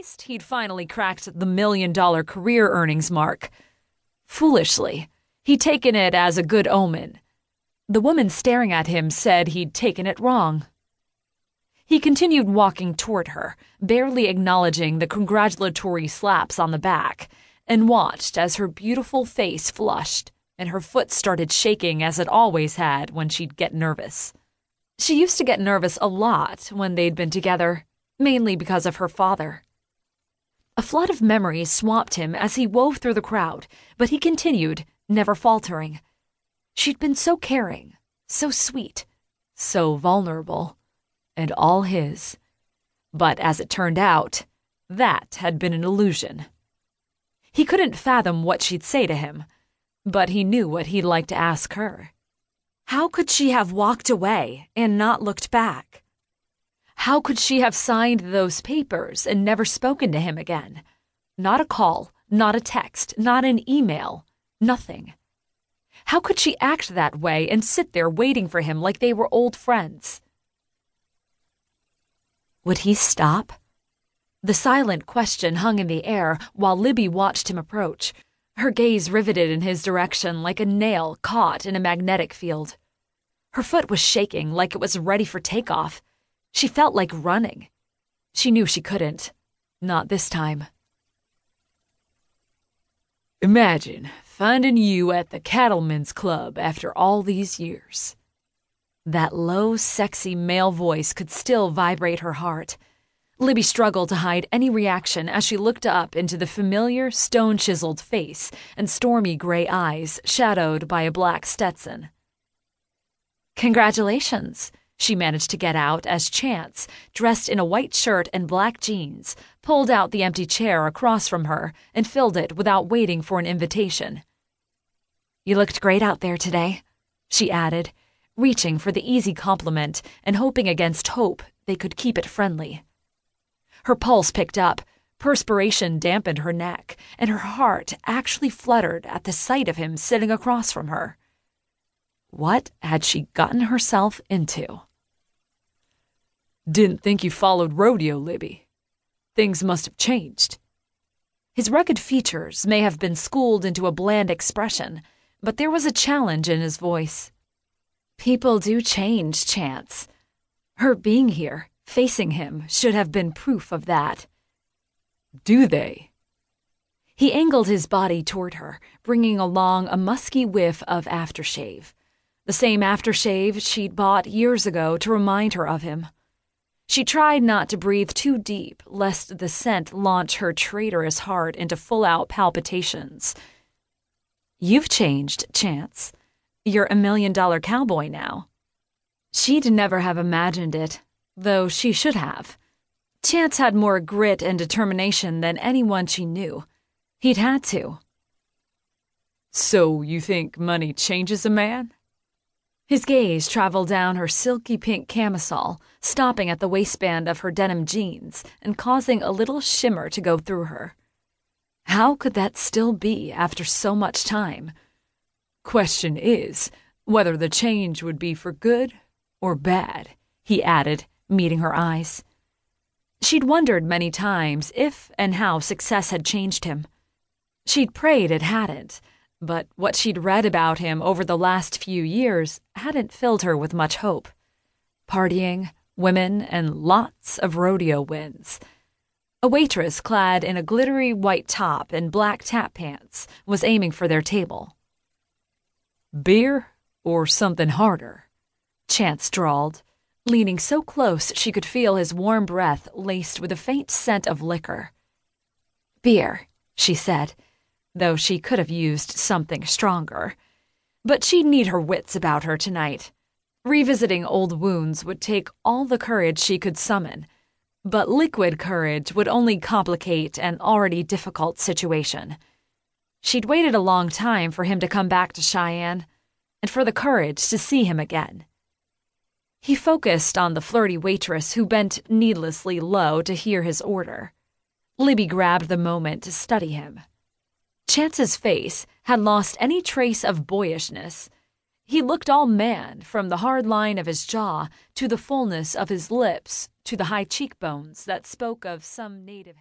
least he'd finally cracked the million dollar career earnings mark. Foolishly, he'd taken it as a good omen. The woman staring at him said he'd taken it wrong. He continued walking toward her, barely acknowledging the congratulatory slaps on the back, and watched as her beautiful face flushed and her foot started shaking as it always had when she'd get nervous. She used to get nervous a lot when they'd been together, mainly because of her father. A flood of memories swamped him as he wove through the crowd, but he continued, never faltering. She'd been so caring, so sweet, so vulnerable and all his. But as it turned out, that had been an illusion. He couldn't fathom what she'd say to him, but he knew what he'd like to ask her. How could she have walked away and not looked back? How could she have signed those papers and never spoken to him again? Not a call, not a text, not an email, nothing. How could she act that way and sit there waiting for him like they were old friends? Would he stop? The silent question hung in the air while Libby watched him approach, her gaze riveted in his direction like a nail caught in a magnetic field. Her foot was shaking like it was ready for takeoff. She felt like running. She knew she couldn't. Not this time. Imagine finding you at the Cattlemen's Club after all these years. That low, sexy male voice could still vibrate her heart. Libby struggled to hide any reaction as she looked up into the familiar, stone chiseled face and stormy gray eyes shadowed by a black Stetson. Congratulations, she managed to get out as Chance, dressed in a white shirt and black jeans, pulled out the empty chair across from her and filled it without waiting for an invitation. You looked great out there today, she added reaching for the easy compliment and hoping against hope they could keep it friendly. Her pulse picked up, perspiration dampened her neck, and her heart actually fluttered at the sight of him sitting across from her. What had she gotten herself into? Didn't think you followed rodeo, Libby. Things must have changed. His rugged features may have been schooled into a bland expression, but there was a challenge in his voice. People do change, Chance. Her being here, facing him, should have been proof of that. Do they? He angled his body toward her, bringing along a musky whiff of aftershave. The same aftershave she'd bought years ago to remind her of him. She tried not to breathe too deep, lest the scent launch her traitorous heart into full out palpitations. You've changed, Chance. You're a million dollar cowboy now. She'd never have imagined it, though she should have. Chance had more grit and determination than anyone she knew. He'd had to. So you think money changes a man? His gaze traveled down her silky pink camisole, stopping at the waistband of her denim jeans and causing a little shimmer to go through her. How could that still be after so much time? Question is whether the change would be for good or bad, he added, meeting her eyes. She'd wondered many times if and how success had changed him. She'd prayed it hadn't, but what she'd read about him over the last few years hadn't filled her with much hope. Partying, women, and lots of rodeo wins. A waitress clad in a glittery white top and black tap pants was aiming for their table. Beer or something harder? Chance drawled, leaning so close she could feel his warm breath laced with a faint scent of liquor. Beer, she said, though she could have used something stronger. But she'd need her wits about her tonight. Revisiting old wounds would take all the courage she could summon, but liquid courage would only complicate an already difficult situation. She'd waited a long time for him to come back to Cheyenne, and for the courage to see him again. He focused on the flirty waitress who bent needlessly low to hear his order. Libby grabbed the moment to study him. Chance's face had lost any trace of boyishness. He looked all man, from the hard line of his jaw to the fullness of his lips to the high cheekbones that spoke of some native.